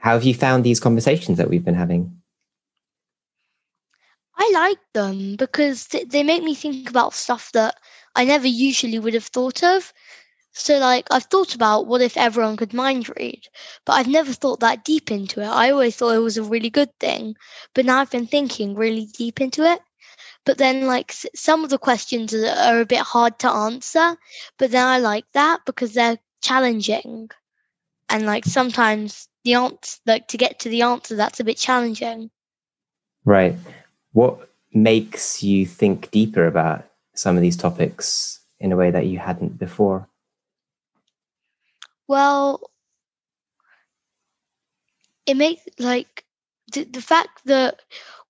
how have you found these conversations that we've been having? I like them because they make me think about stuff that I never usually would have thought of. So, like, I've thought about what if everyone could mind read, but I've never thought that deep into it. I always thought it was a really good thing, but now I've been thinking really deep into it. But then, like, some of the questions are a bit hard to answer, but then I like that because they're challenging. And, like, sometimes the answer, like, to get to the answer, that's a bit challenging. Right. What makes you think deeper about some of these topics in a way that you hadn't before? Well, it makes like the, the fact that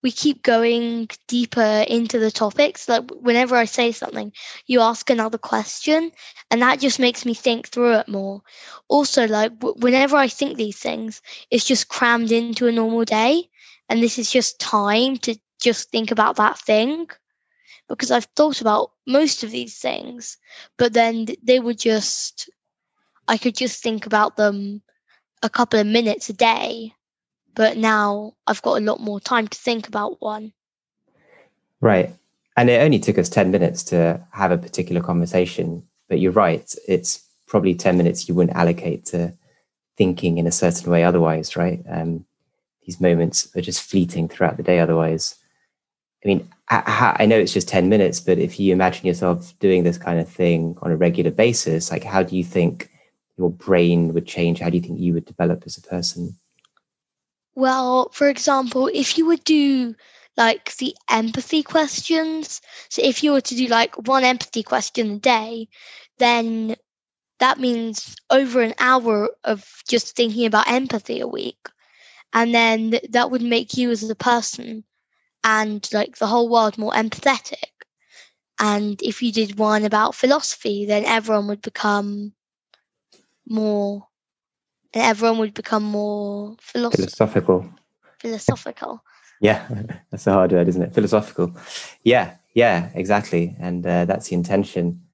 we keep going deeper into the topics. Like whenever I say something, you ask another question, and that just makes me think through it more. Also, like w- whenever I think these things, it's just crammed into a normal day, and this is just time to just think about that thing because I've thought about most of these things, but then they were just I could just think about them a couple of minutes a day, but now I've got a lot more time to think about one. Right. And it only took us 10 minutes to have a particular conversation, but you're right. It's probably 10 minutes you wouldn't allocate to thinking in a certain way otherwise, right? Um, these moments are just fleeting throughout the day otherwise. I mean, I, I know it's just 10 minutes, but if you imagine yourself doing this kind of thing on a regular basis, like how do you think your brain would change? How do you think you would develop as a person? Well, for example, if you would do like the empathy questions, so if you were to do like one empathy question a day, then that means over an hour of just thinking about empathy a week. And then that would make you as a person and like the whole world more empathetic. And if you did one about philosophy, then everyone would become more and everyone would become more philosoph- philosophical. Philosophical. Yeah, that's a hard word, isn't it? Philosophical. Yeah, yeah, exactly. And uh, that's the intention.